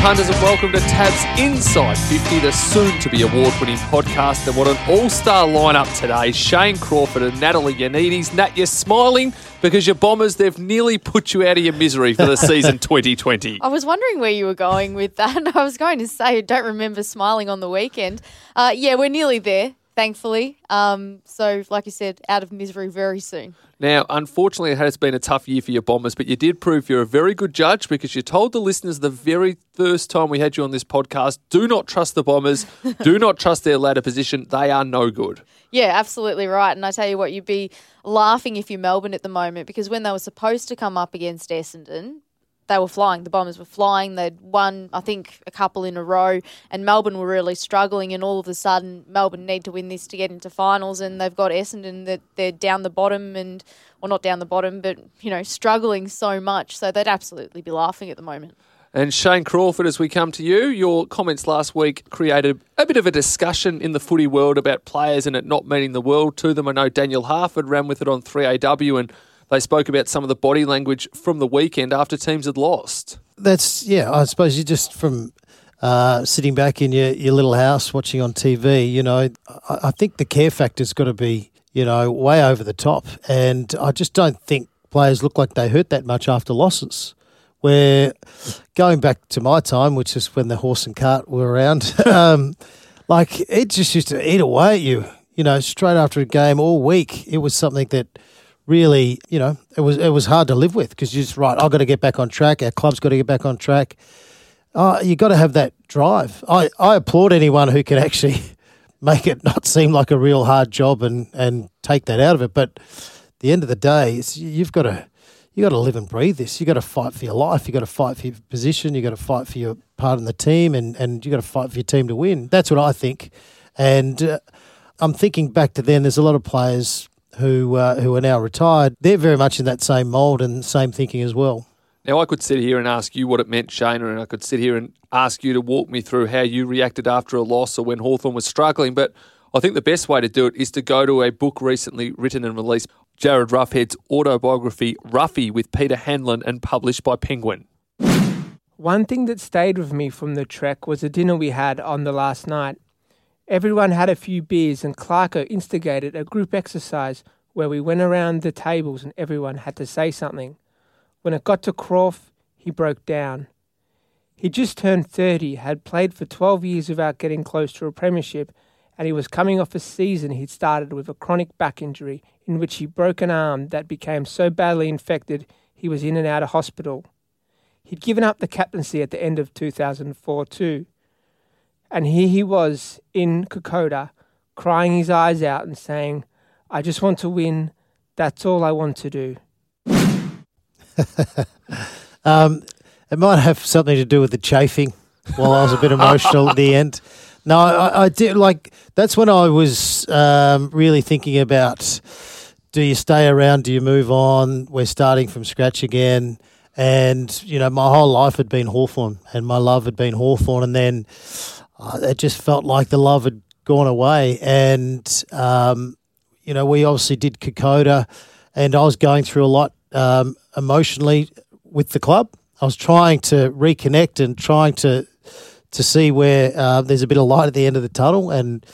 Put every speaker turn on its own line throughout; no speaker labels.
punters, and welcome to TAB's Inside 50, the soon to be award winning podcast. And what an all star lineup today Shane Crawford and Natalie Yoannidis. Nat, you're smiling because your Bombers, they've nearly put you out of your misery for the season 2020.
I was wondering where you were going with that. I was going to say, don't remember smiling on the weekend. Uh, yeah, we're nearly there, thankfully. Um, so, like you said, out of misery very soon.
Now, unfortunately, it has been a tough year for your Bombers, but you did prove you're a very good judge because you told the listeners the very first time we had you on this podcast do not trust the Bombers, do not trust their ladder position. They are no good.
Yeah, absolutely right. And I tell you what, you'd be laughing if you're Melbourne at the moment because when they were supposed to come up against Essendon, they were flying. The Bombers were flying. They'd won, I think, a couple in a row, and Melbourne were really struggling. And all of a sudden, Melbourne need to win this to get into finals, and they've got Essendon that they're down the bottom, and well, not down the bottom, but you know, struggling so much. So they'd absolutely be laughing at the moment.
And Shane Crawford, as we come to you, your comments last week created a bit of a discussion in the footy world about players and it not meaning the world to them. I know Daniel Harford ran with it on 3AW and they spoke about some of the body language from the weekend after teams had lost.
That's yeah. I suppose you just from uh, sitting back in your, your little house watching on TV. You know, I, I think the care factor's got to be you know way over the top, and I just don't think players look like they hurt that much after losses. Where going back to my time, which is when the horse and cart were around, um, like it just used to eat away at you. You know, straight after a game all week, it was something that really, you know, it was it was hard to live with because you just right. I've got to get back on track. Our club's got to get back on track. Uh, you got to have that drive. I, I applaud anyone who can actually make it not seem like a real hard job and, and take that out of it. But the end of the day, you've got to you got to live and breathe this. You got to fight for your life. You got to fight for your position. You got to fight for your part in the team, and and you got to fight for your team to win. That's what I think. And uh, I'm thinking back to then. There's a lot of players who uh, who are now retired, they're very much in that same mould and same thinking as well.
Now, I could sit here and ask you what it meant, Shane, and I could sit here and ask you to walk me through how you reacted after a loss or when Hawthorn was struggling. But I think the best way to do it is to go to a book recently written and released, Jarryd Roughead's autobiography, Ruffy, with Peter Hanlon and published by Penguin.
One thing that stayed with me from the trek was a dinner we had on the last night. Everyone had a few beers, and Clarko instigated a group exercise where we went around the tables and everyone had to say something. When it got to Crawf, he broke down. He just turned 30, had played for 12 years without getting close to a premiership, and he was coming off a season he'd started with a chronic back injury in which he broke an arm that became so badly infected he was in and out of hospital. He'd given up the captaincy at the end of 2004 too. And here he was in Kokoda, crying his eyes out and saying, I just want to win. That's all I want to do.
um, it might have something to do with the chafing while I was a bit emotional at the end. No, I, I, did like that's when I was um, really thinking about do you stay around, do you move on? We're starting from scratch again. And, you know, my whole life had been Hawthorn and my love had been Hawthorn. And then uh, it just felt like the love had gone away. And, um, you know, we obviously did Kokoda, and I was going through a lot um, emotionally with the club. I was trying to reconnect and trying to to see where uh, there's a bit of light at the end of the tunnel. And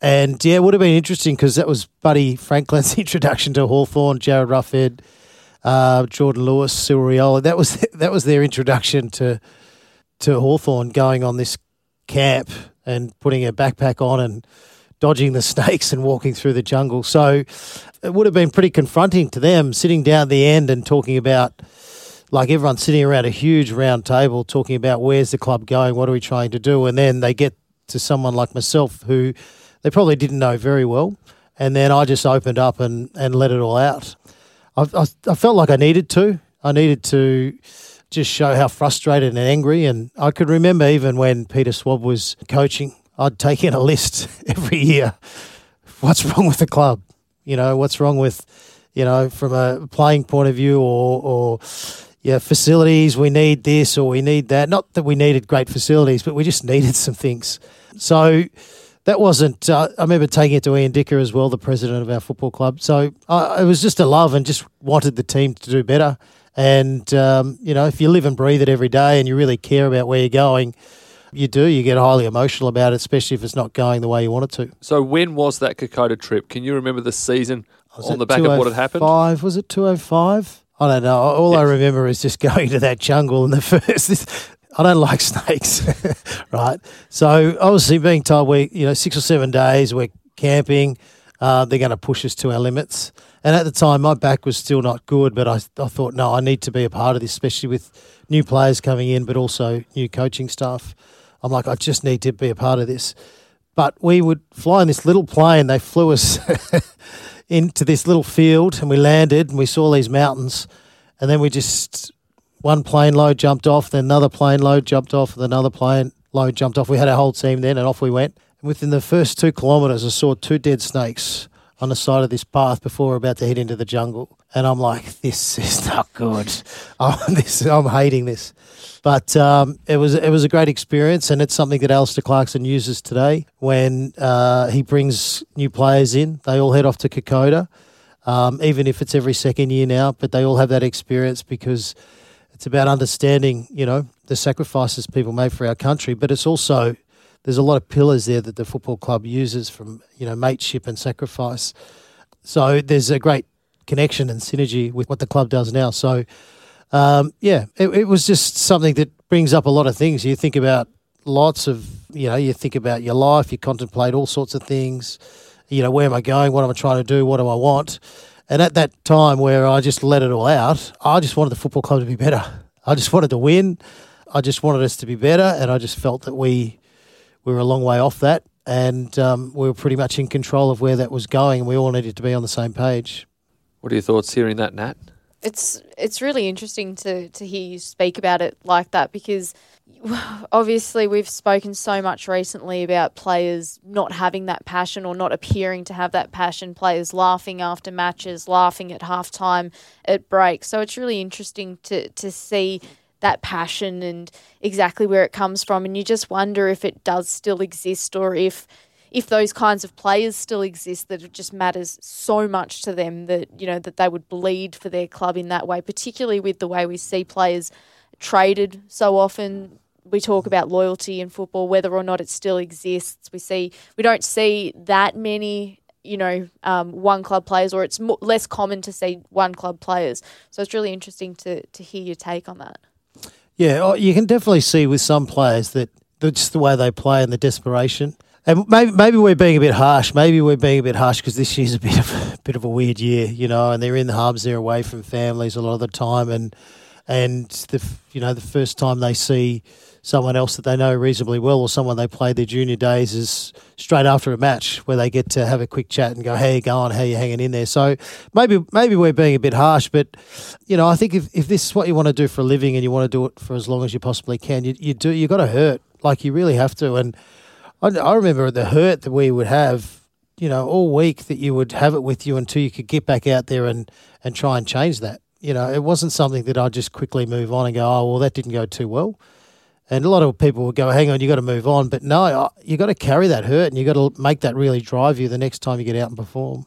and yeah, it would have been interesting because that was Buddy Franklin's introduction to Hawthorn, Jarryd Roughead, uh, Jordan Lewis, Cyril That was that was their introduction to to Hawthorn going on this camp and putting a backpack on and dodging the snakes and walking through the jungle. So it would have been pretty confronting to them sitting down at the end and talking about, like everyone sitting around a huge round table talking about where's the club going, what are we trying to do, and then they get to someone like myself who they probably didn't know very well, and then I just opened up and, and let it all out. I, I, I felt like I needed to. I needed to just show how frustrated and angry. And I could remember even when Peter Schwab was coaching, I'd take in a list every year. What's wrong with the club? You know, what's wrong with, you know, from a playing point of view or, or yeah, facilities, we need this or we need that. Not that we needed great facilities, but we just needed some things. So that wasn't. Uh, I remember taking it to Ian Dicker as well, the president of our football club. So uh, it was just a love and just wanted the team to do better. And um, you know, if you live and breathe it every day and you really care about where you're going, you do. You get highly emotional about it, especially if it's not going the way you want it to.
So when was that Kokoda trip? Can you remember the season on the back of what had happened?
Five was it two oh five? I don't know. All yes. I remember is just going to that jungle in the first. I don't like snakes, right? So obviously, being told we, you know, six or seven days we're camping, uh, they're going to push us to our limits. And at the time, my back was still not good, but I, I thought, no, I need to be a part of this, especially with new players coming in, but also new coaching staff. I'm like, I just need to be a part of this. But we would fly in this little plane. They flew us into this little field, and we landed, and we saw these mountains, and then we just one plane load jumped off, then another plane load jumped off, then another plane load jumped off. We had our whole team then, and off we went. Within the first two kilometres, I saw two dead snakes on the side of this path before we're about to head into the jungle. And I'm like, this is not good. I'm, this, I'm hating this. But um, it was it was a great experience, and it's something that Alastair Clarkson uses today when uh, he brings new players in. They all head off to Kokoda, um, even if it's every second year now. But they all have that experience because it's about understanding, you know, the sacrifices people made for our country, but it's also there's a lot of pillars there that the football club uses from you know mateship and sacrifice. So there's a great connection and synergy with what the club does now. So um, yeah, it, it was just something that brings up a lot of things. You think about lots of you know you think about your life, you contemplate all sorts of things. You know, where am I going? What am I trying to do? What do I want? And at that time where I just let it all out, I just wanted the football club to be better. I just wanted to win. I just wanted us to be better, and I just felt that we we were a long way off that, and um, we were pretty much in control of where that was going, and we all needed to be on the same page.
What are your thoughts hearing that, Nat?
It's it's really interesting to to hear you speak about it like that because obviously we've spoken so much recently about players not having that passion or not appearing to have that passion players laughing after matches laughing at halftime at breaks so it's really interesting to to see that passion and exactly where it comes from and you just wonder if it does still exist or if if those kinds of players still exist that it just matters so much to them that you know that they would bleed for their club in that way particularly with the way we see players traded so often we talk about loyalty in football, whether or not it still exists. We see we don't see that many, you know, um, one club players, or it's less common to see one club players. So it's really interesting to to hear your take on that.
Yeah, oh, you can definitely see with some players that just the way they play and the desperation. And maybe maybe we're being a bit harsh. Maybe we're being a bit harsh because this year's a bit of a bit of a weird year, you know. And they're in the hubs, they're away from families a lot of the time, and and the you know the first time they see someone else that they know reasonably well or someone they played their junior days is straight after a match where they get to have a quick chat and go, "How you going? How you hanging in there?" So maybe maybe we're being a bit harsh, but you know I think if, if this is what you want to do for a living and you want to do it for as long as you possibly can, you you do you got to hurt like you really have to. And I, I remember the hurt that we would have you know, all week that you would have it with you until you could get back out there and, and try and change that. You know, it wasn't something that I'd just quickly move on and go, oh, well, that didn't go too well. And a lot of people will go, hang on, you got to move on. But no, you got to carry that hurt and you got to make that really drive you the next time you get out and perform.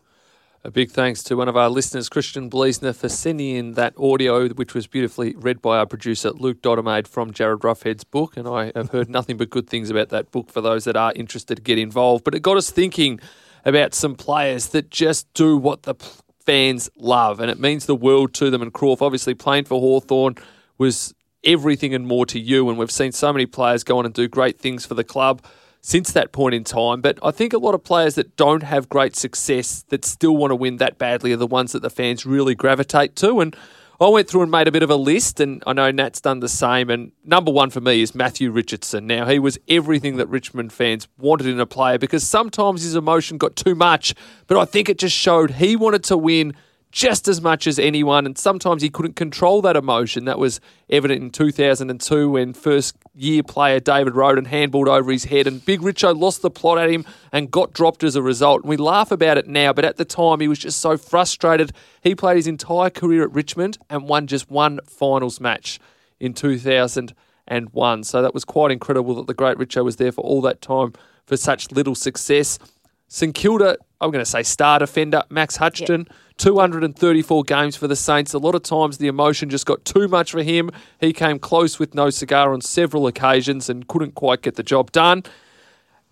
A big thanks to one of our listeners, Christian Bleesner, for sending in that audio, which was beautifully read by our producer, Luke Doddermaid, from Jarryd Roughead's book. And I have heard nothing but good things about that book for those that are interested to get involved. But it got us thinking about some players that just do what the fans love, and it means the world to them. And Crawf, obviously, playing for Hawthorn was everything and more to you. And we've seen so many players go on and do great things for the club since that point in time. But I think a lot of players that don't have great success that still want to win that badly are the ones that the fans really gravitate to. And I went through and made a bit of a list, and I know Nat's done the same. And number one for me is Matthew Richardson. Now, he was everything that Richmond fans wanted in a player because sometimes his emotion got too much, but I think it just showed he wanted to win just as much as anyone, and sometimes he couldn't control that emotion. That was evident in 2002 when first year player David Rodan handballed over his head, and Big Richo lost the plot at him and got dropped as a result. And we laugh about it now, but at the time he was just so frustrated. He played his entire career at Richmond and won just one finals match in 2001. So that was quite incredible that the great Richo was there for all that time for such little success. St Kilda, I'm going to say star defender, Max Hudghton. 234 games for the Saints. A lot of times the emotion just got too much for him. He came close with no cigar on several occasions and couldn't quite get the job done.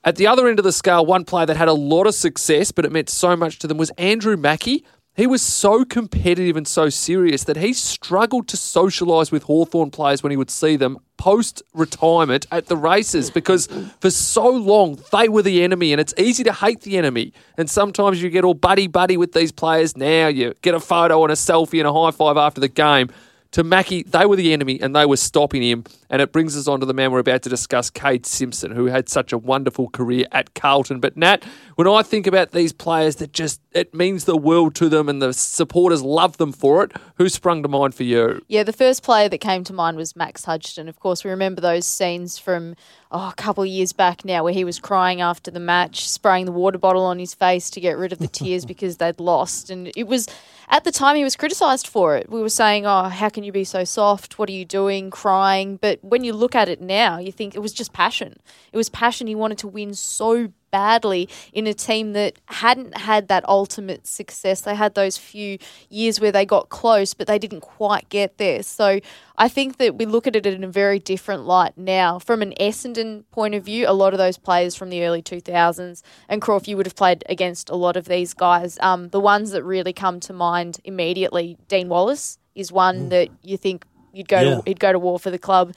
At the other end of the scale, one player that had a lot of success, but it meant so much to them, was Andrew Mackie. He was so competitive and so serious that he struggled to socialise with Hawthorn players when he would see them post retirement at the races because for so long they were the enemy and it's easy to hate the enemy. And sometimes you get all buddy buddy with these players. Now you get a photo and a selfie and a high five after the game to Mackie, they were the enemy and they were stopping him. And it brings us on to the man we're about to discuss, Kade Simpson, who had such a wonderful career at Carlton. But Nat, when I think about these players that just it means the world to them and the supporters love them for it, who sprung to mind for you?
Yeah, the first player that came to mind was Max Hudghton. Of course, we remember those scenes from oh, a couple of years back now where he was crying after the match, spraying the water bottle on his face to get rid of the tears because they'd lost. And it was at the time he was criticised for it. We were saying, "Oh, how can you be so soft? What are you doing? Crying?" But when you look at it now, you think it was just passion. It was passion. He wanted to win so badly in a team that hadn't had that ultimate success. They had those few years where they got close, but they didn't quite get there. So I think that we look at it in a very different light now. From an Essendon point of view, a lot of those players from the early 2000s, and Crawf, you would have played against a lot of these guys. Um, the ones that really come to mind immediately, Dean Wallace is one mm. that you think you'd go yeah. to, he'd go to war for the club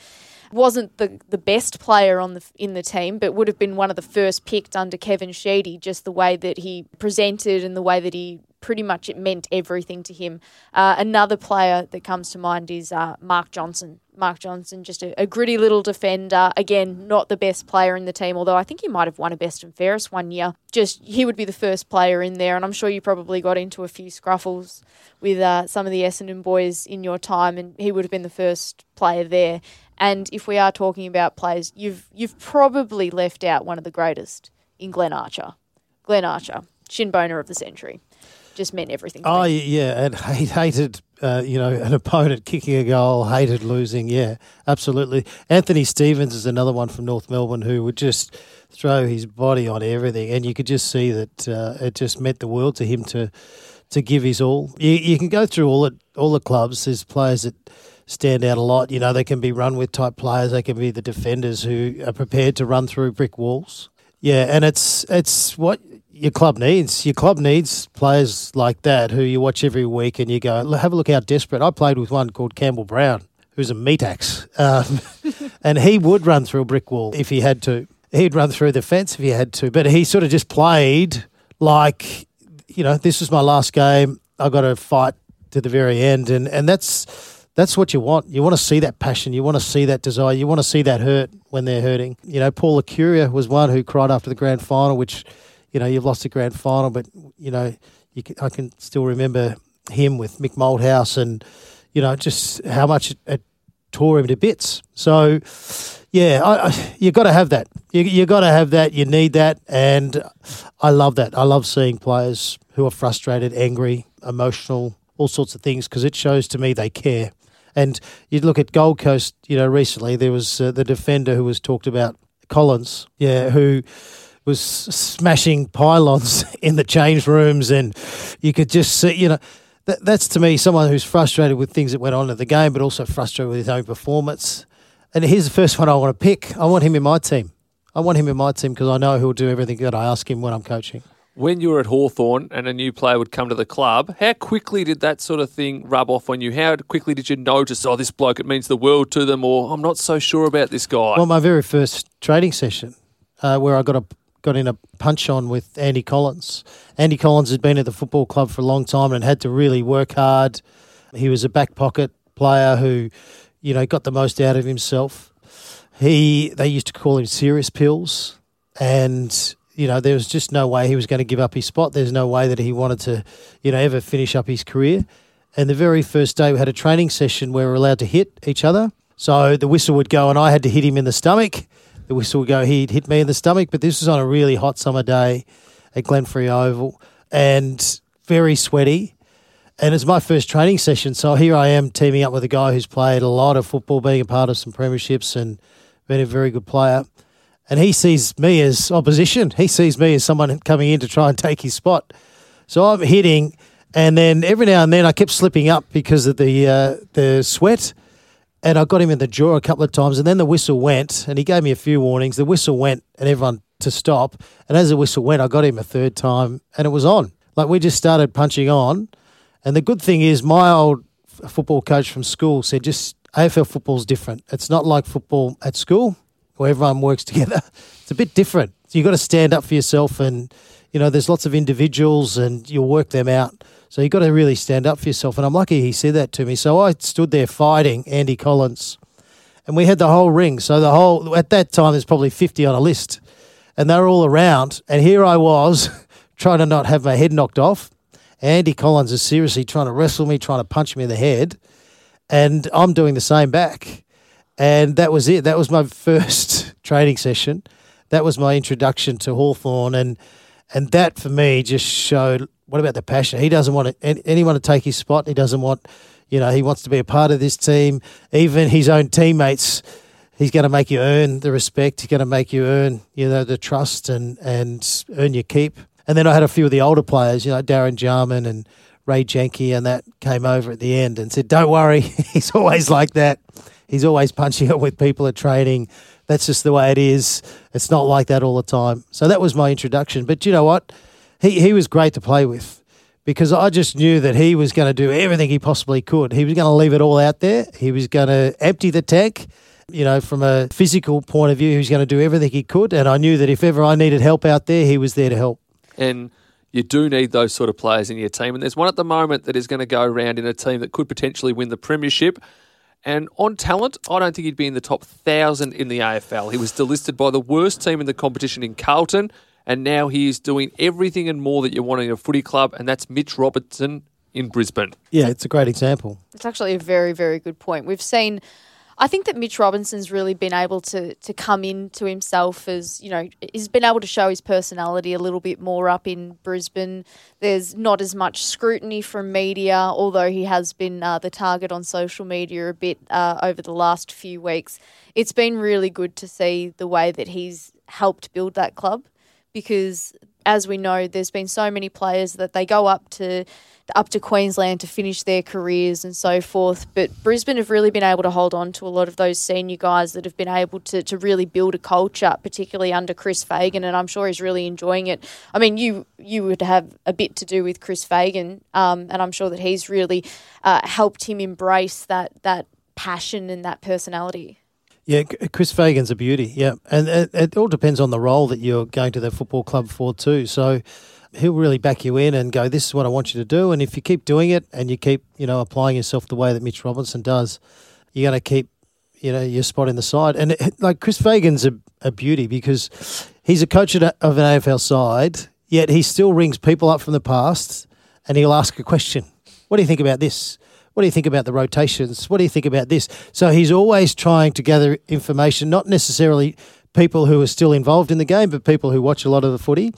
wasn't the, the best player on the in the team, but would have been one of the first picked under Kevin Sheedy. Just the way that he presented and the way that he pretty much it meant everything to him. Uh, another player that comes to mind is uh, Mark Johnson. Mark Johnson, just a, a, gritty little defender. Again, not the best player in the team, although I think he might have won a best and fairest one year. Just he would be the first player in there, and I'm sure you probably got into a few scruffles with uh, some of the Essendon boys in your time, and he would have been the first player there. And if we are talking about players, you've you've probably left out one of the greatest in Glenn Archer. Glenn Archer, shin boner of the century, just meant everything.
To oh me. yeah, and he hated uh, you know an opponent kicking a goal, hated losing. Yeah, absolutely. Anthony Stevens is another one from North Melbourne who would just throw his body on everything, and you could just see that uh, it just meant the world to him to to give his all. You, you can go through all the all the clubs. There's players that stand out a lot. You know, they can be run with type players. They can be the defenders who are prepared to run through brick walls. Yeah, and it's it's what your club needs. Your club needs players like that who you watch every week and you go, have a look how desperate. I played with one called Campbell Brown, who's a meat axe, um, and he would run through a brick wall if he had to. He'd run through the fence if he had to, but he sort of just played like, you know, this is my last game. I've got to fight to the very end, and and that's that's what you want. You want to see that passion. You want to see that desire. You want to see that hurt when they're hurting. You know, Paul Licuria was one who cried after the grand final, which, you know, you've lost the grand final, but, you know, you can, I can still remember him with Mick Malthouse and, you know, just how much it, it tore him to bits. So, yeah, I, I, you got to have that. You you got to have that. You need that, and I love that. I love seeing players who are frustrated, angry, emotional, all sorts of things because it shows to me they care. And you look at Gold Coast, you know, recently there was uh, the defender who was talked about, Collins, yeah, who was smashing pylons in the change rooms, and you could just see, you know, that, that's to me someone who's frustrated with things that went on in the game, but also frustrated with his own performance. And here's the first one I want to pick. I want him in my team. I want him in my team because I know he'll do everything that I ask him when I'm coaching
when you were at Hawthorn and a new player would come to the club, how quickly did that sort of thing rub off on you? How quickly did you notice, oh, this bloke, it means the world to them, or I'm not so sure about this guy?
Well, my very first trading session, uh, where I got a got in a punch on with Andy Collins. Andy Collins had been at the football club for a long time and had to really work hard. He was a back pocket player who, you know, got the most out of himself. He they used to call him serious pills, and you know, there was just no way he was going to give up his spot. There's no way that he wanted to, you know, ever finish up his career. And the very first day we had a training session where we were allowed to hit each other. So the whistle would go and I had to hit him in the stomach. The whistle would go, he'd hit me in the stomach. But this was on a really hot summer day at Glenferrie Oval and very sweaty. And it's my first training session. So here I am teaming up with a guy who's played a lot of football, being a part of some premierships and been a very good player and he sees me as opposition. He sees me as someone coming in to try and take his spot. So I'm hitting, and then every now and then I kept slipping up because of the uh, the sweat, and I got him in the jaw a couple of times, and then the whistle went, and he gave me a few warnings. The whistle went, and everyone to stop, and as the whistle went, I got him a third time, and it was on. Like we just started punching on, and the good thing is my old football coach from school said just AFL football's different. It's not like football at school where everyone works together. It's a bit different. So you've got to stand up for yourself, and you know there's lots of individuals, and you'll work them out. So you've got to really stand up for yourself. And I'm lucky he said that to me. So I stood there fighting Andy Collins, and we had the whole ring. So the whole at that time there's probably 50 on a list, and they were all around. And here I was trying to not have my head knocked off. Andy Collins is seriously trying to wrestle me, trying to punch me in the head, and I'm doing the same back. And that was it. That was my first training session. That was my introduction to Hawthorn, and and that for me just showed what about the passion. He doesn't want anyone to take his spot. He doesn't want, you know, he wants to be a part of this team. Even his own teammates, he's going to make you earn the respect. He's going to make you earn, you know, the trust and and earn your keep. And then I had a few of the older players, you know, Darren Jarman and Ray Jencke, and that came over at the end and said, "Don't worry, he's always like that. He's always punching it with people at training. That's just the way it is. It's not like that all the time." So that was my introduction. But you know what? He he was great to play with because I just knew that he was going to do everything he possibly could. He was going to leave it all out there. He was going to empty the tank. You know, from a physical point of view, he was going to do everything he could. And I knew that if ever I needed help out there, he was there to help
and you do need those sort of players in your team. And there's one at the moment that is going to go around in a team that could potentially win the premiership. And on talent, I don't think he'd be in the top thousand in the AFL. He was delisted by the worst team in the competition in Carlton, and now he is doing everything and more that you want in a footy club, and that's Mitch Robertson in Brisbane.
Yeah, it's a great example.
It's actually a very, very good point. We've seen I think that Mitch Robinson's really been able to to come into himself as you know he's been able to show his personality a little bit more up in Brisbane. There's not as much scrutiny from media, although he has been uh, the target on social media a bit uh, over the last few weeks. It's been really good to see the way that he's helped build that club because as we know, there's been so many players that they go up to up to Queensland to finish their careers and so forth. But Brisbane have really been able to hold on to a lot of those senior guys that have been able to, to really build a culture, particularly under Chris Fagan, and I'm sure he's really enjoying it. I mean, you you would have a bit to do with Chris Fagan, um, and I'm sure that he's really uh, helped him embrace that that passion and that personality.
Yeah, Chris Fagan's a beauty. Yeah, and it, it all depends on the role that you're going to the football club for too. So he'll really back you in and go, "This is what I want you to do." And if you keep doing it and you keep, you know, applying yourself the way that Mitch Robinson does, you're going to keep, you know, your spot in the side. And it, like Chris Fagan's a, a beauty because he's a coach of an AFL side, yet he still rings people up from the past and he'll ask a question. What do you think about this? What do you think about the rotations? What do you think about this? So he's always trying to gather information, not necessarily people who are still involved in the game, but people who watch a lot of the footy.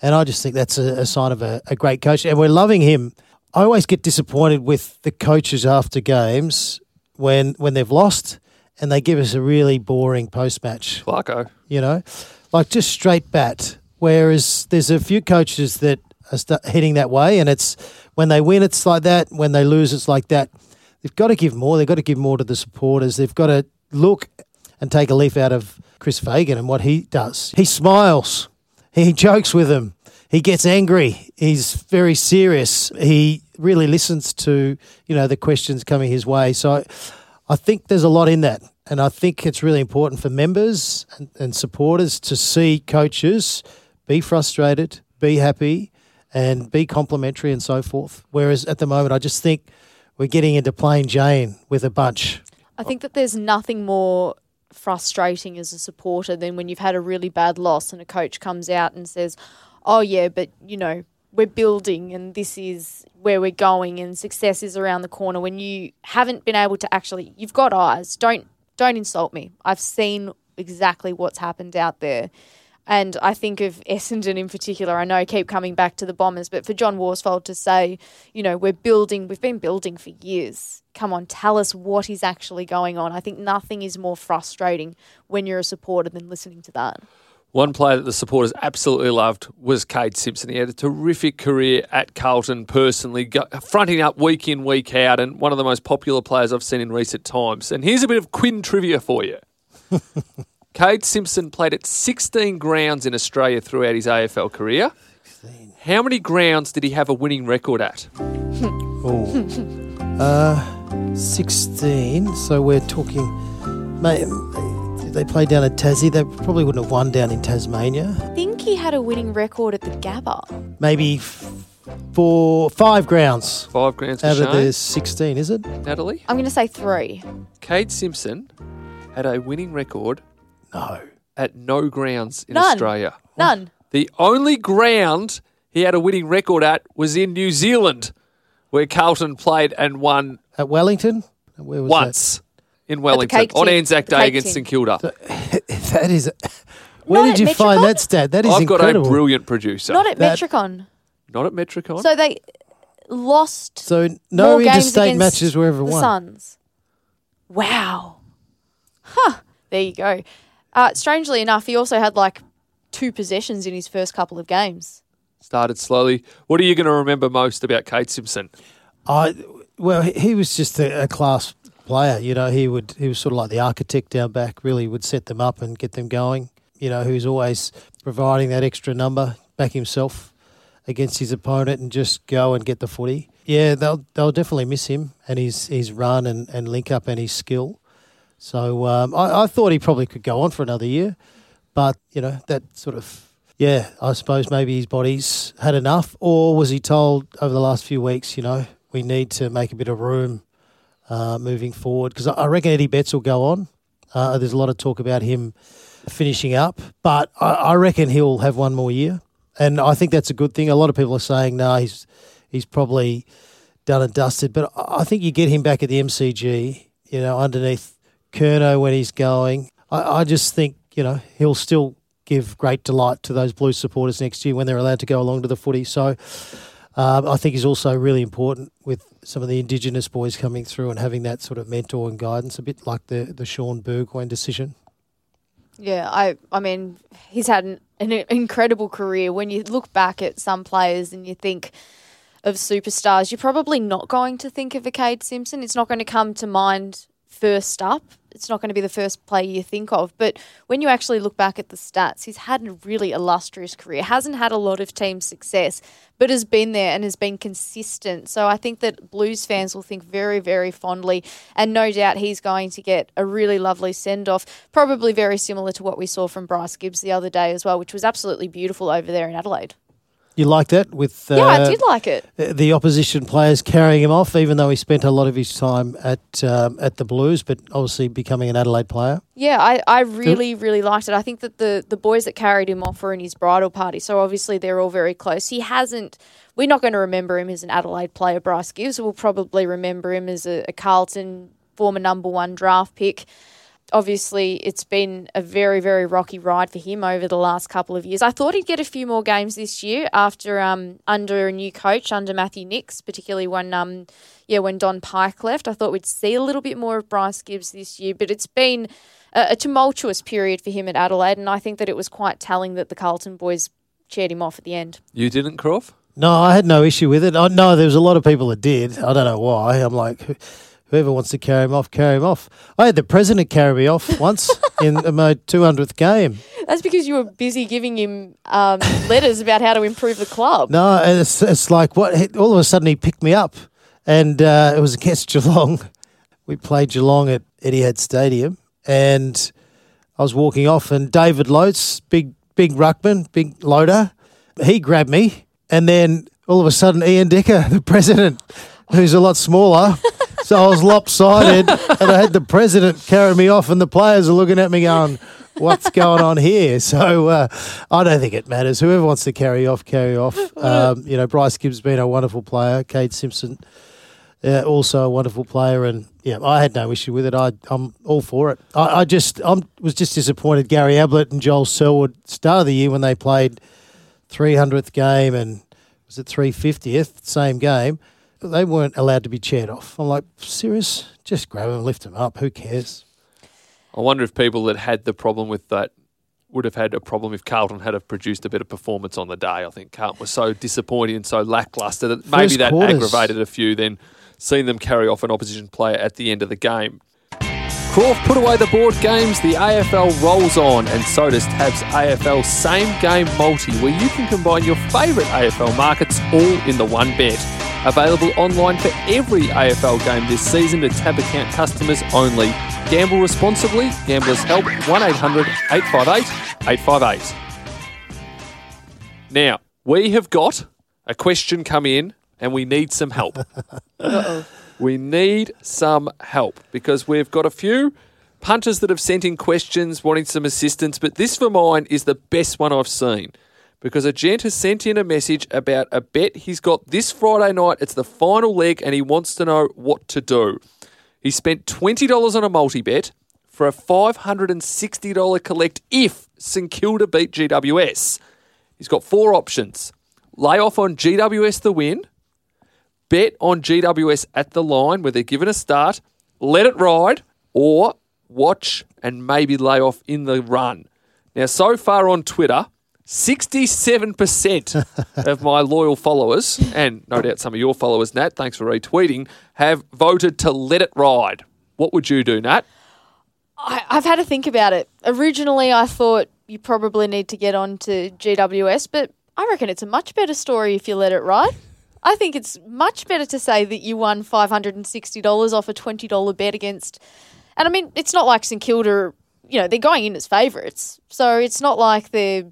And I just think that's a, a sign of a, a great coach. And we're loving him. I always get disappointed with the coaches after games when when they've lost and they give us a really boring post match.
Clarko.
You know, like just straight bat. Whereas there's a few coaches that are heading that way, and it's when they win, it's like that. When they lose, it's like that. They've got to give more. They've got to give more to the supporters. They've got to look and take a leaf out of Chris Fagan and what he does. He smiles he jokes with them. He gets angry. He's very serious. He really listens to you know the questions coming his way. So I think there's a lot in that, and I think it's really important for members and, and supporters to see coaches be frustrated, be happy, and be complimentary and so forth. Whereas at the moment, I just think we're getting into plain Jane with a bunch.
I think that there's nothing more frustrating as a supporter than when you've had a really bad loss and a coach comes out and says, "Oh yeah, but you know." We're building, and this is where we're going, and success is around the corner. When you haven't been able to actually, you've got eyes. Don't don't insult me. I've seen exactly what's happened out there. And I think of Essendon in particular. I know I keep coming back to the Bombers, but for John Worsfold to say, you know, we're building, we've been building for years. Come on, tell us what is actually going on. I think nothing is more frustrating when you're a supporter than listening to that.
One player that the supporters absolutely loved was Kade Simpson. He had a terrific career at Carlton personally, fronting up week in, week out, and one of the most popular players I've seen in recent times. And here's a bit of Quinn trivia for you. Kade Simpson played at 16 grounds in Australia throughout his AFL career.
16.
How many grounds did he have a winning record at?
Oh. uh, 16. So we're talking. Mate, they played down at Tassie. They probably wouldn't have won down in Tasmania.
I think he had a winning record at the Gabba.
Maybe f- four, five grounds
Five grounds for
out of
Shane.
the 16, is it?
Natalie?
I'm going to say three.
Kade Simpson had a winning record
No.
at no grounds in
None.
Australia.
None.
The only ground he had a winning record at was in New Zealand, where Carlton played and won
At Wellington? Where was
once in Wellington
Cake
on
Tin.
Anzac
The
Day
Cake
against
Tin.
St Kilda.
that? That is. Where
Not
did
at
you find
Metricon?
that stat? That is
I've
incredible.
got a brilliant producer.
Not at
That-
Metricon.
Not at Metricon.
So they lost
so no
more games
interstate
against
matches were ever
the
won.
Suns. Wow. Huh. There you go. Uh, strangely enough, he also had like two possessions in his first couple of games.
Started slowly. What are you going to remember most about Kade Simpson?
I well, he- he was just a, a class player. You know, he would he was sort of like the architect down back. Really, would set them up and get them going. You know, who's always providing that extra number back himself against his opponent and just go and get the footy. Yeah, they'll they'll definitely miss him and his his run and, and link up and his skill. So um, I, I thought he probably could go on for another year, but you know that sort of yeah. I suppose maybe his body's had enough, or was he told over the last few weeks? You know, we need to make a bit of room uh, moving forward because I reckon Eddie Betts will go on. Uh, there's a lot of talk about him finishing up, but I, I reckon he'll have one more year, and I think that's a good thing. A lot of people are saying no, he's he's probably done and dusted, but I think you get him back at the MCG, you know, underneath Kerno when he's going. I, I just think you know he'll still give great delight to those Blues supporters next year when they're allowed to go along to the footy. So. Um, I think he's also really important with some of the Indigenous boys coming through and having that sort of mentor and guidance, a bit like the, the Shaun Burgoyne decision.
Yeah, I I mean, he's had an, an incredible career. When you look back at some players and you think of superstars, you're probably not going to think of a Kade Simpson. It's not going to come to mind first up. It's not going to be the first player you think of. But when you actually look back at the stats, he's had a really illustrious career. Hasn't had a lot of team success, but has been there and has been consistent. So I think that Blues fans will think very, very fondly, and no doubt he's going to get a really lovely send off. Probably very similar to what we saw from Bryce Gibbs the other day as well, which was absolutely beautiful over there in Adelaide.
You like that with uh,
yeah, I did like it.
the opposition players carrying him off, even though he spent a lot of his time at um, at the Blues, but obviously becoming an Adelaide player.
Yeah, I, I really, really liked it. I think that the, the boys that carried him off were in his bridal party, so obviously they're all very close. He hasn't, we're not going to remember him as an Adelaide player, Bryce Gibbs. We'll probably remember him as a, a Carlton former number one draft pick. Obviously, it's been a very, very rocky ride for him over the last couple of years. I thought he'd get a few more games this year after um, under a new coach, under Matthew Nicks, particularly when um, yeah, when Don Pyke left. I thought we'd see a little bit more of Bryce Gibbs this year, but it's been a, a tumultuous period for him at Adelaide, and I think that it was quite telling that the Carlton boys cheered him off at the end.
You didn't, Crawf?
No, I had no issue with it. I know there was a lot of people that did. I don't know why. I'm like, who- whoever wants to carry him off, carry him off. I had the president carry me off once in my 200th game.
That's because you were busy giving him um, letters about how to improve the club.
No, it's, it's like what? All of a sudden, he picked me up, and uh, it was against Geelong. We played Geelong at Etihad Stadium, and I was walking off, and David Lotes, big big ruckman, big loader, he grabbed me, and then all of a sudden, Ian Dicker, the president, who's a lot smaller. So I was lopsided, and I had the president carry me off, and the players are looking at me going, "What's going on here?" So uh, I don't think it matters. Whoever wants to carry off, carry off. Um, you know, Bryce Gibbs been a wonderful player. Kade Simpson uh, also a wonderful player, and yeah, I had no issue with it. I, I'm all for it. I, I just I was just disappointed. Gary Ablett and Joel Selwood start of the year when they played 300th game and was it 350th same game. They weren't allowed to be chaired off. I'm like, serious? Just grab them, lift them up. Who cares?
I wonder if people that had the problem with that would have had a problem if Carlton had have produced a better performance on the day. I think Carlton was so disappointing and so lackluster that maybe
First
that
quarters.
aggravated a few. Then seeing them carry off an opposition player at the end of the game. Croft put away the board games, the AFL rolls on, and so does TAB's AFL Same Game Multi, where you can combine your favourite AFL markets all in the one bet. Available online for every AFL game this season to TAB account customers only. Gamble responsibly. Gamblers Help 1 800 858 858. Now, we have got a question come in and we need some help. we need some help because we've got a few punters that have sent in questions wanting some assistance, but this for mine is the best one I've seen because a gent has sent in a message about a bet he's got this Friday night. It's the final leg and he wants to know what to do. He spent $20 on a multi bet for a $560 collect if St Kilda beat GWS. He's got four options lay off on GWS the win, bet on GWS at the line where they're given a start, let it ride, or watch and maybe lay off in the run. Now, so far on Twitter, 67% of my loyal followers, and no doubt some of your followers, Nat, thanks for retweeting, have voted to let it ride. What would you do, Nat?
I, I've had to think about it. Originally, I thought you probably need to get on to GWS, but I reckon it's a much better story if you let it ride. I think it's much better to say that you won $560 off a $20 bet against. And I mean, it's not like St Kilda, you know, they're going in as favourites. So it's not like they're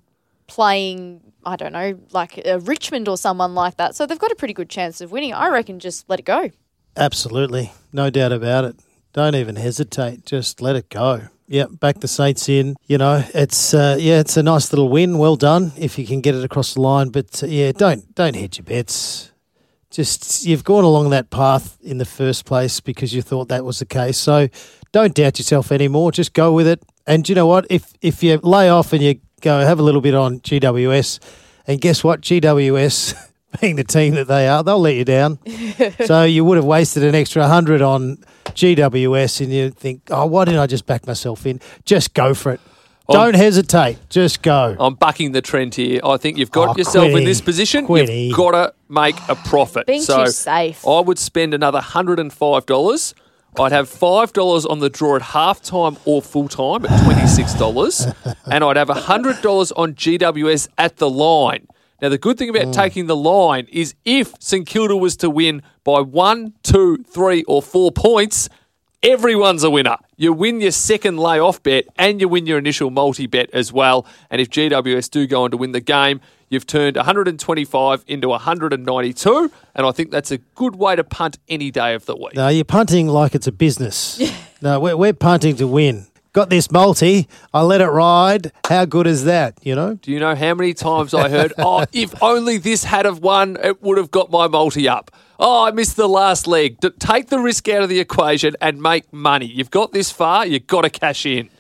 playing, I don't know, like a Richmond or someone like that. So they've got a pretty good chance of winning. I reckon just let it go.
Absolutely, no doubt about it. Don't even hesitate. Just let it go. Yeah, back the Saints in. You know, it's uh, yeah, it's a nice little win. Well done if you can get it across the line. But uh, yeah, don't don't hedge your bets. Just you've gone along that path in the first place because you thought that was the case. So don't doubt yourself anymore. Just go with it. And you know what? If if you lay off and you go have a little bit on GWS, and guess what? GWS. Being the team that they are, they'll let you down. so you would have wasted an extra hundred on GWS, and you think, oh, why didn't I just back myself in? Just go for it. Don't hesitate. Just go.
I'm bucking the trend here. I think you've got
Oh,
yourself in this position.
Quinny.
You've got to make a profit.
Being
so
too safe.
I would spend another $105. I'd have $5 on the draw at halftime or full time at $26. and I'd have $100 on GWS at the line. Now, the good thing about
Mm.
taking the line is if St Kilda was to win by one, two, three, or four points, everyone's a winner. You win your second layoff bet and you win your initial multi bet as well. And if GWS do go on to win the game, you've turned 125 into 192. And I think that's a good way to punt any day of the week.
No, you're punting like it's a business. no, we're, we're punting to win. Got this multi. I let it ride. How good is that? You know.
Do you know how many times I heard, oh, if only this had have won, it would have got my multi up. Oh, I missed the last leg. D- take the risk out of the equation and make money. You've got this far, you've got to cash in.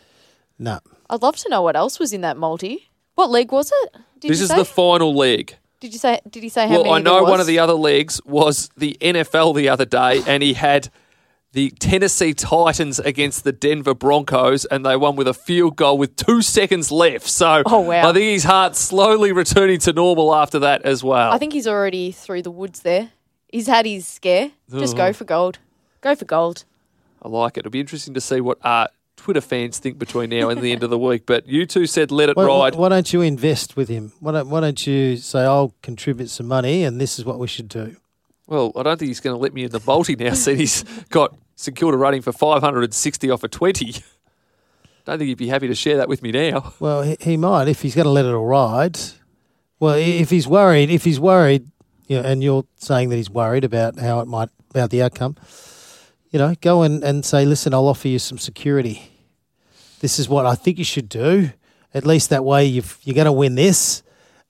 No.
I'd love to know what else was in that multi. What leg was it? Did
this
you
is
say?
the final leg.
did you say? Did he say how
Well,
many?
I know one of the other legs was the NFL the other day, and he had the Tennessee Titans against the Denver Broncos, and they won with a field goal with two seconds left. So
Oh, wow.
I think his heart's slowly returning to normal after that as well.
I think he's already through the woods there. He's had his scare. Just go for gold. Go for gold.
I like it. It'll be interesting to see what uh, Twitter fans think between now and the end of the week. But you two said let it
Why,
ride.
why don't you invest with him? Why don't, why don't you say, I'll contribute some money and this is what we should do?
Well, I don't think he's going to let me in the multi now. Since he's got St Kilda running for 560 off a 20. Don't think he'd be happy to share that with me now.
Well, he, he might if he's going to let it all ride. Well, if he's worried, if he's worried, you know, and you're saying that he's worried about how it might about the outcome, you know, go and, and say, listen, I'll offer you some security. This is what I think you should do. At least that way you've, you're going to win this.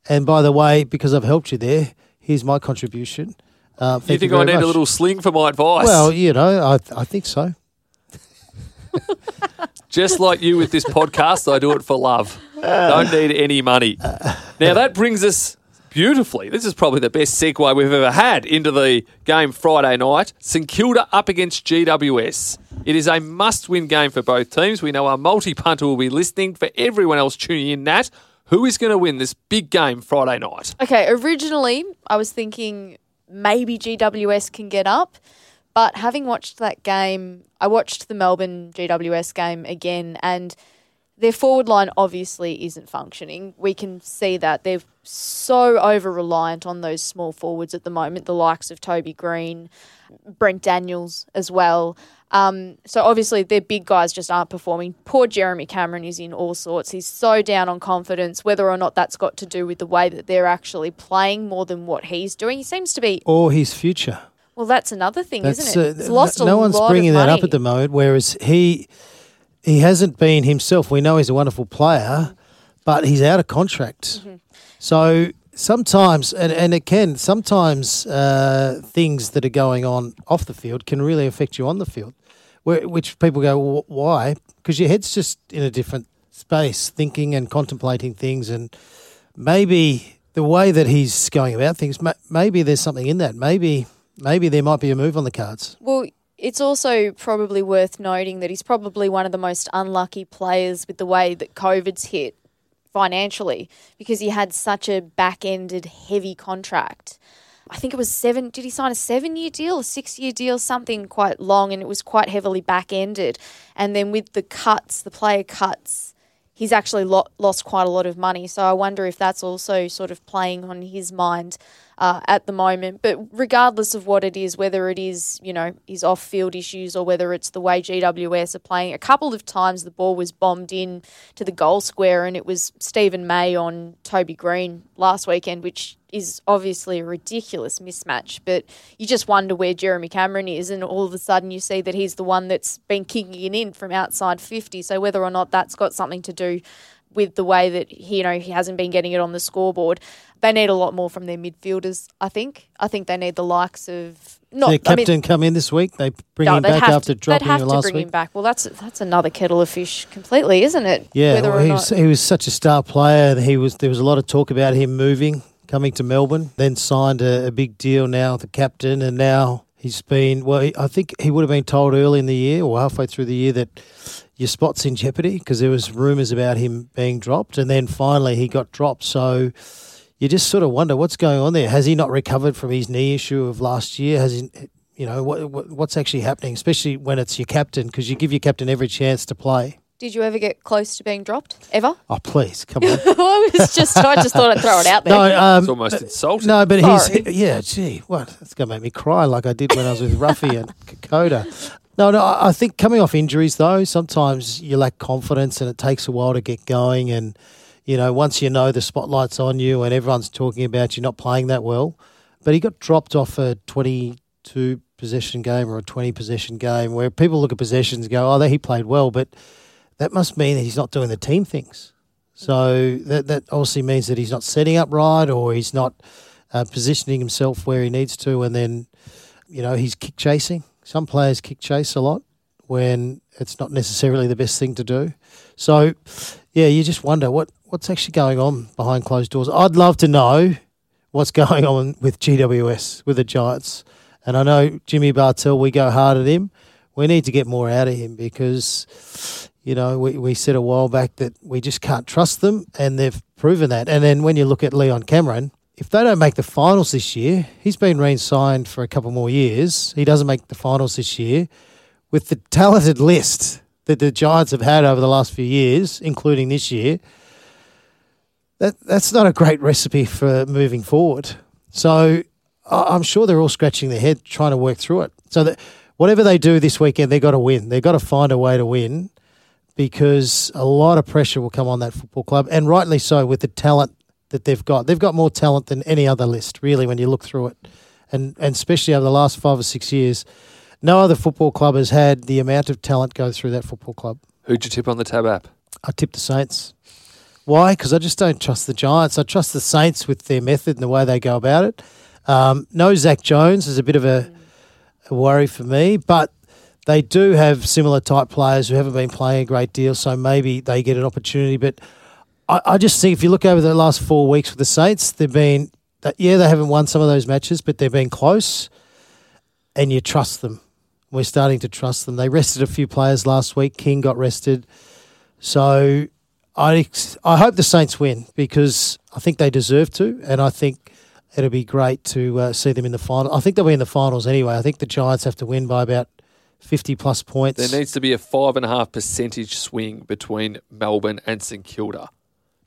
And by the way, because I've helped you there, here's my contribution. Uh,
you think
very
I need
much.
a little sling for my advice?
Well, you know, I I think so.
Just like you with this podcast, I do it for love. Don't need any money. Now that brings us beautifully. This is probably the best segue we've ever had into the game Friday night. St Kilda up against GWS. It is a must-win game for both teams. We know our multi-punter will be listening. For everyone else tuning in, Nat, who is going to win this big game Friday night?
Okay, originally I was thinking maybe GWS can get up, but having watched that game, I watched the Melbourne GWS game again, and their forward line obviously isn't functioning. We can see that they're so over reliant on those small forwards at the moment, the likes of Toby Greene, Brent Daniels as well. Um, so obviously their big guys just aren't performing. Poor Jeremy Cameron is in all sorts. He's so down on confidence, whether or not that's got to do with the way that they're actually playing more than what he's doing. He seems to be.
Or his future.
Well, that's another thing,
That's
isn't it?
uh,
It's lost
no
a
one's bringing that up at the moment. Whereas he he hasn't been himself. We know he's a wonderful player, but he's out of contract.
Mm-hmm.
So sometimes, and and it can sometimes uh, things that are going on off the field can really affect you on the field. Where, which people go, "Wh- why? Because your head's just in a different space, thinking and contemplating things, and maybe the way that he's going about things, maybe there's something in that. Maybe maybe there might be a move on the cards.
Well, it's also probably worth noting that he's probably one of the most unlucky players with the way that COVID's hit financially because he had such a back ended heavy contract. I think it was seven. Did he sign a seven year deal, a six year deal, something quite long, and it was quite heavily back ended. And then with the cuts, the player cuts, he's actually lo- lost quite a lot of money. So I wonder if that's also sort of playing on his mind uh, at the moment. But regardless of what it is, whether it is, you know, his off field issues or whether it's the way GWS are playing, a couple of times the ball was bombed in to the goal square and it was Steven May on Toby Greene last weekend, which is obviously a ridiculous mismatch. But you just wonder where Jeremy Cameron is, and all of a sudden you see that he's the one that's been kicking it in from outside 50. So whether or not that's got something to do with the way that he, you know he hasn't been getting it on the scoreboard, they need a lot more from their midfielders. I think. I think they need the likes of not
Their
I mean,
captain come in this week. They bring
no,
him back after
to,
dropping
they'd have
him
to bring
week.
him back. Well, that's that's another kettle of fish completely, isn't it?
Yeah, well, he, was, he was such a star player. He was. There was a lot of talk about him moving, coming to Melbourne. Then signed a, a big deal now, the captain, and now he's been. Well, I think he would have been told early in the year or halfway through the year that your spot's in jeopardy because there was rumours about him being dropped, and then finally he got dropped. So you just sort of wonder what's going on there. Has he not recovered from his knee issue of last year? Has he? You know what what's actually happening, especially when it's your captain, because you give your captain every chance to play.
Did you ever get close to being dropped ever?
Oh, please, come on.
I was just I just thought I'd throw it out there.
No, um,
It's almost insulting.
no, but
Sorry.
he's yeah. Gee, what? That's gonna make me cry like I did when I was with Ruffy and Kokoda. No, no. I I think coming off injuries though, sometimes you lack confidence and it takes a while to get going. And you know, once you know the spotlight's on you and everyone's talking about you not playing that well, but he got dropped off a twenty-two possession game or a twenty possession game where people look at possessions and go, "Oh, he played well," but that must mean that he's not doing the team things. So that that obviously means that he's not setting up right, or he's not uh, positioning himself where he needs to, and then you know he's kick chasing. Some players kick chase a lot when it's not necessarily the best thing to do. So yeah, you just wonder what what's actually going on behind closed doors. I'd love to know what's going on with GWS with the Giants, and I know Jimmy Bartell. We go hard at him. We need to get more out of him because you know, we, we said a while back that we just can't trust them, and they've proven that. And then when you look at Leon Cameron, if they don't make the finals this year, he's been re signed for a couple more years. He doesn't make the finals this year. With the talented list that the Giants have had over the last few years, including this year, that that's not a great recipe for moving forward. So I'm sure they're all scratching their head trying to work through it. So that whatever they do this weekend, they've got to win. They've got to find a way to win because a lot of pressure will come on that football club, and rightly so with the talent that they've got. They've got more talent than any other list, really, when you look through it, and and especially over the last five or six years, no other football club has had the amount of talent go through that football club.
Who'd you tip on the TAB app?
I tip the Saints. Why? Because I just don't trust the Giants. I trust the Saints with their method and the way they go about it. Um, no Zak Jones is a bit of a, a worry for me, but they do have similar type players who haven't been playing a great deal, so maybe they get an opportunity. But I, I just think if you look over the last four weeks with the Saints, they've been yeah they haven't won some of those matches, but they've been close, and you trust them. We're starting to trust them. They rested a few players last week. King got rested, so I I hope the Saints win because I think they deserve to, and I think it'll be great to uh, see them in the final. I think they'll be in the finals anyway. I think the Giants have to win by about fifty plus points.
There needs to be a five and a half percentage swing between Melbourne and St Kilda.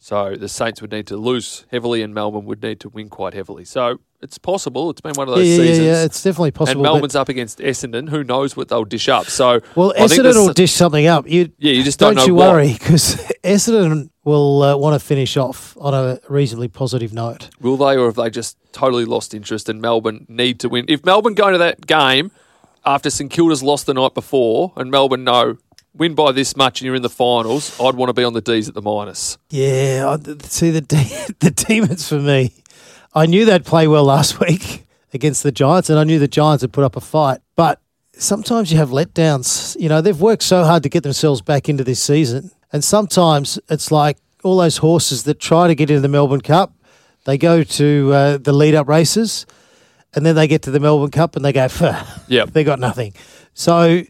So the Saints would need to lose heavily, and Melbourne would need to win quite heavily. So it's possible. It's been one of those
yeah,
seasons.
yeah, yeah, it's definitely possible.
and Melbourne's up against Essendon. Who knows what they'll dish up? So
well,
I
Essendon will dish something up. You
Yeah, you just don't,
don't you worry because Essendon will uh, want to finish off on a reasonably positive note.
Will they, or have they just totally lost interest? And Melbourne need to win. If Melbourne go to that game after St Kilda's lost the night before, and Melbourne know win by this much, and you're in the finals, I'd want to be on the D's at the minus.
Yeah, I, see the the demons for me. I knew they'd play well last week against the Giants, and I knew the Giants would put up a fight. But sometimes you have letdowns. You know, they've worked so hard to get themselves back into this season, and sometimes it's like all those horses that try to get into the Melbourne Cup. They go to uh, the lead up races, and then they get to the Melbourne Cup, and they go, "Phew,
Yep.
they got nothing. So.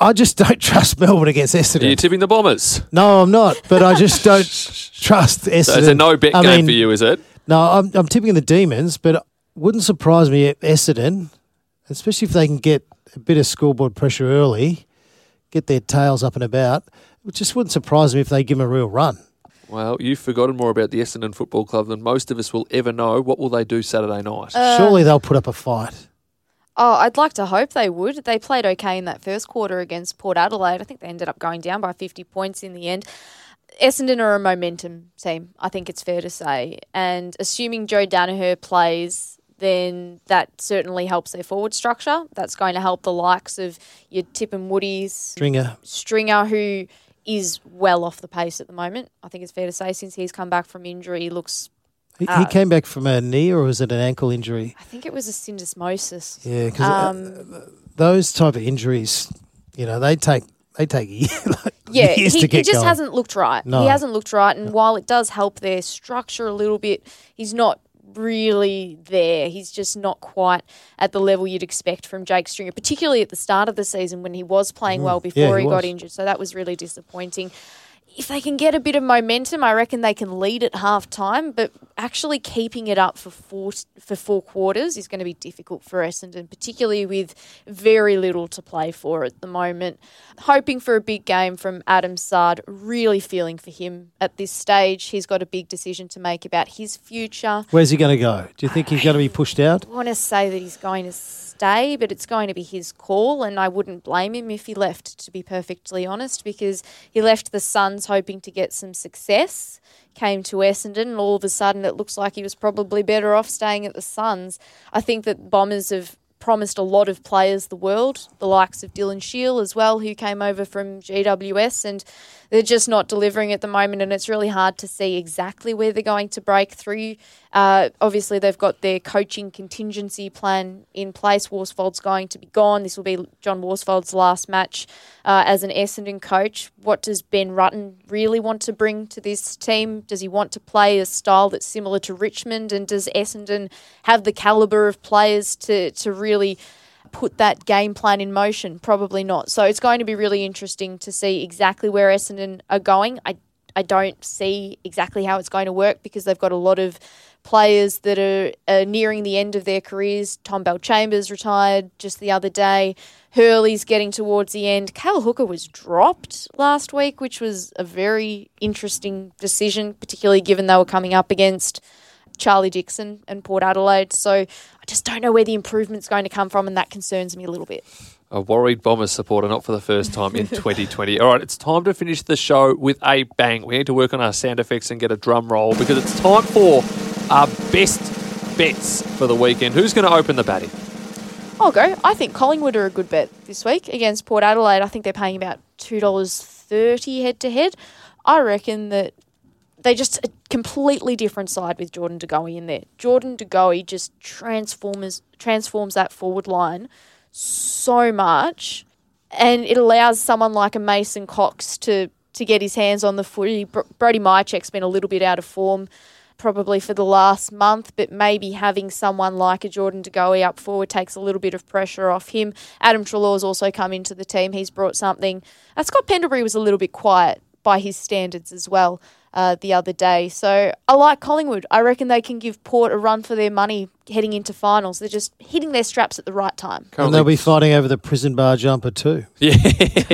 I just don't trust Melbourne against Essendon.
Are you tipping the Bombers?
No, I'm not. But I just don't trust Essendon.
So it's a no bet
I
game
mean,
for you, is it?
No, I'm, I'm tipping the Demons, but it wouldn't surprise me if Essendon, especially if they can get a bit of scoreboard pressure early, get their tails up and about. It just wouldn't surprise me if they give them a real run.
Well, you've forgotten more about the Essendon Football Club than most of us will ever know. What will they do Saturday night?
Uh,
Surely they'll put up a fight.
Oh, I'd like to hope they would. They played okay in that first quarter against Port Adelaide. I think they ended up going down by 50 points in the end. Essendon are a momentum team, I think it's fair to say. And assuming Joe Daniher plays, then that certainly helps their forward structure. That's going to help the likes of your Tip and Woodies,
Stringer.
Stringer, who is well off the pace at the moment. I think it's fair to say since he's come back from injury, he looks.
He,
Ah.
he came back from a knee or was it an ankle injury?
I think it was a syndesmosis.
Yeah, because
Um,
those type of injuries, you know, they take they take years, like
Yeah,
years
he,
to
he just
going.
hasn't looked right.
No.
He hasn't looked right, and while it does help their structure a little bit, he's not really there. He's just not quite at the level you'd expect from Jake Stringer, particularly at the start of the season when he was playing well before
Mm. Yeah,
he,
he
got injured. So that was really disappointing. If they can get a bit of momentum, I reckon they can lead at half time, but actually keeping it up for four for four quarters is going to be difficult for Essendon, particularly with very little to play for at the moment. Hoping for a big game from Adam Saad, really feeling for him at this stage. He's got a big decision to make about his future.
Where's he going to go? Do you think he's going to be pushed out?
I want to say that he's going to stay, but it's going to be his call, and I wouldn't blame him if he left, to be perfectly honest, because he left the Suns hoping to get some success, came to Essendon, and all of a sudden it looks like he was probably better off staying at the Suns. I think that Bombers have promised a lot of players the world, the likes of Dylan Shiel as well, who came over from GWS, and they're just not delivering at the moment, and it's really hard to see exactly where they're going to break through. Uh, obviously, they've got their coaching contingency plan in place. Worsfold's going to be gone. This will be John Worsfold's last match uh, as an Essendon coach. What does Ben Rutten really want to bring to this team? Does he want to play a style that's similar to Richmond? And does Essendon have the calibre of players to, to really put that game plan in motion? Probably not. So it's going to be really interesting to see exactly where Essendon are going. I I don't see exactly how it's going to work because they've got a lot of players that are, are nearing the end of their careers. Tom Bellchambers retired just the other day. Hurley's getting towards the end. Cale Hooker was dropped last week, which was a very interesting decision, particularly given they were coming up against Charlie Dixon and Port Adelaide. So I just don't know where the improvement's going to come from, and that concerns me a little bit.
A worried Bombers supporter, not for the first time in 2020. All right, it's time to finish the show with a bang. We need to work on our sound effects and get a drum roll because it's time for our best bets for the weekend. Who's going to open the batting?
I'll go. I think Collingwood are a good bet this week against Port Adelaide. I think they're paying about two dollars thirty head to head. I reckon that they just a completely different side with Jordan De Goey in there. Jordan De Goey just transforms transforms that forward line so much, and it allows someone like a Mason Cox to to get his hands on the footy. Br- Brody Mihocek's been a little bit out of form probably for the last month, but maybe having someone like a Jordan De Goey up forward takes a little bit of pressure off him. Adam Treloar's also come into the team. He's brought something. Uh, Scott Pendlebury was a little bit quiet by his standards as well uh, the other day. So I like Collingwood. I reckon they can give Port a run for their money heading into finals. They're just hitting their straps at the right time.
And they'll be fighting over the prison bar jumper too.
Yeah,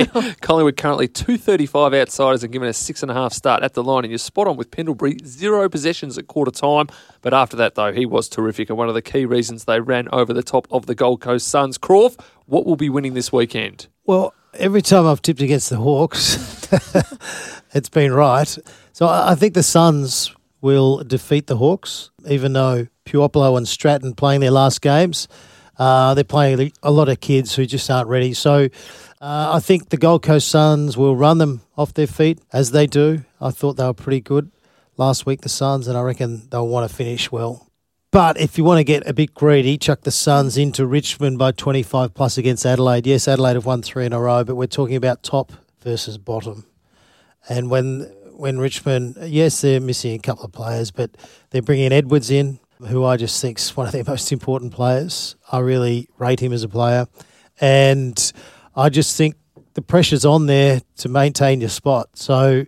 Collingwood currently two thirty five outsiders and given a six and a half start at the line, and you're spot on with Pendlebury zero possessions at quarter time. But after that, though, he was terrific and one of the key reasons they ran over the top of the Gold Coast Suns. Crawf, what will be winning this weekend?
Well, every time I've tipped against the Hawks, it's been right. So I think the Suns will defeat the Hawks, even though Puopolo and Stratton playing their last games. Uh, they're playing a lot of kids who just aren't ready. So uh, I think the Gold Coast Suns will run them off their feet as they do. I thought they were pretty good last week, the Suns, and I reckon they'll want to finish well. But if you want to get a bit greedy, chuck the Suns into Richmond by 25 plus against Adelaide. Yes, Adelaide have won three in a row, but we're talking about top versus bottom. And when when Richmond, yes, they're missing a couple of players, but they're bringing Edwards in, who I just think's one of their most important players. I really rate him as a player, and I just think the pressure's on there to maintain your spot. So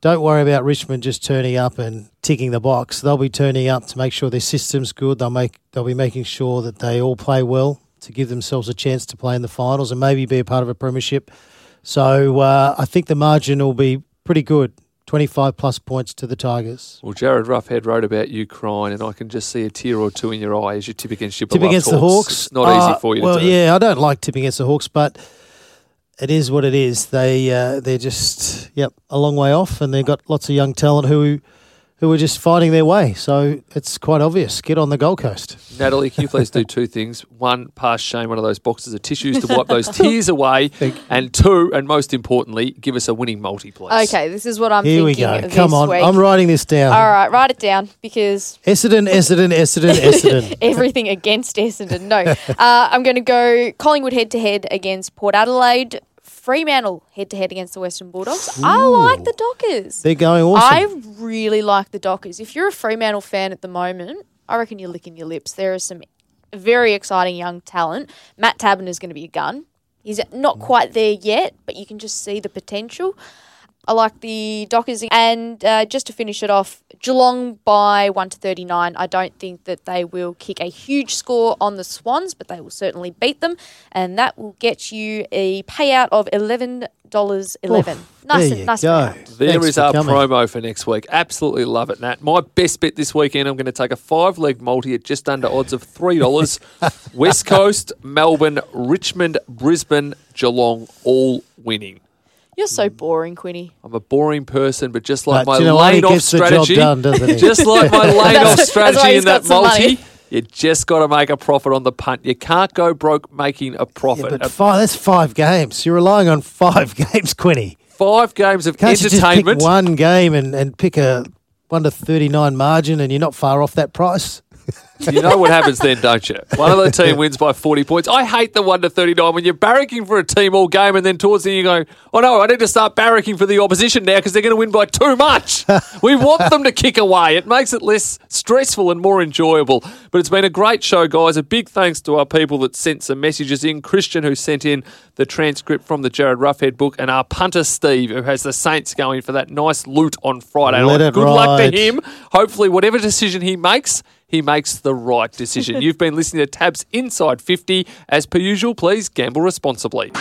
don't worry about Richmond just turning up and ticking the box. They'll be turning up to make sure their system's good. They'll make they'll be making sure that they all play well to give themselves a chance to play in the finals and maybe be a part of a premiership. So uh, I think the margin will be pretty good. 25 plus points to the Tigers.
Well, Jarryd Roughead wrote about you crying, and I can just see a tear or two in your eye as you tip against your
Tip against the Hawks.
It's not
Uh,
easy for you
Well,
to do.
yeah, I don't like tipping against the Hawks, but it is what it is. They uh, they're just yep a long way off, and they've got lots of young talent who who are just fighting their way. So it's quite obvious. Get on the Gold Coast.
Natalie, can you please do two things? One, pass Shane one of those boxes of tissues to wipe those tears away. And two, and most importantly, give us a winning multi, please.
Okay, this is what I'm
Here we
thinking
go.
this
Come on,
week.
I'm writing this down.
All right, write it down because
Essendon, Essendon, Essendon, Essendon.
everything against Essendon. No, uh, I'm going to go Collingwood head to head against Port Adelaide. Fremantle head to head against the Western Bulldogs. I like the Dockers.
They're going awesome.
I really like the Dockers. If you're a Fremantle fan at the moment, I reckon you're licking your lips. There is some very exciting young talent. Matt Taberner is going to be a gun. He's not mm. quite there yet, but you can just see the potential. I like the Dockers. And uh, just to finish it off, Geelong by 1 to 39. I don't think that they will kick a huge score on the Swans, but they will certainly beat them. And that will get you a payout of $11.11. nice
there
and nice
go.
payout.
There
Thanks
is our
coming.
promo for next week. Absolutely love it, Nat. My best bet this weekend, I'm going to take a five leg multi at just under odds of $3. West Coast, Melbourne, Richmond, Brisbane, Geelong, all winning.
You're so boring, Quinny.
I'm a boring person, but just like
But
my
you know what? He
lane off
gets the job
strategy,
done, doesn't he?
just like my lane
That's-
off
that's
strategy
why
in
he's
that
some
multi,
money.
you just got to make a profit on the punt. You can't go broke making a
Yeah,
profit.
but
Uh,
five, that's five games. You're relying on five games, Quinny.
Five games of
Can't you just pick
entertainment.
one game and, and pick a 1 to 39 margin and you're not far off that price?
You know what happens then, don't you? One of the team wins by 40 points. I hate the 1 to 39 when you're barracking for a team all game and then towards the end you go, oh no, I need to start barracking for the opposition now because they're going to win by too much. we want them to kick away. It makes it less stressful and more enjoyable. But it's been a great show, guys. A big thanks to our people that sent some messages in. Christian, who sent in the transcript from the Jarryd Roughead book, and our punter, Steve, who has the Saints going for that nice loot on Friday
Let
night. Good luck to him. Hopefully, whatever decision he makes, he makes the right decision. You've been listening to TAB's Inside 50. As per usual, please gamble responsibly.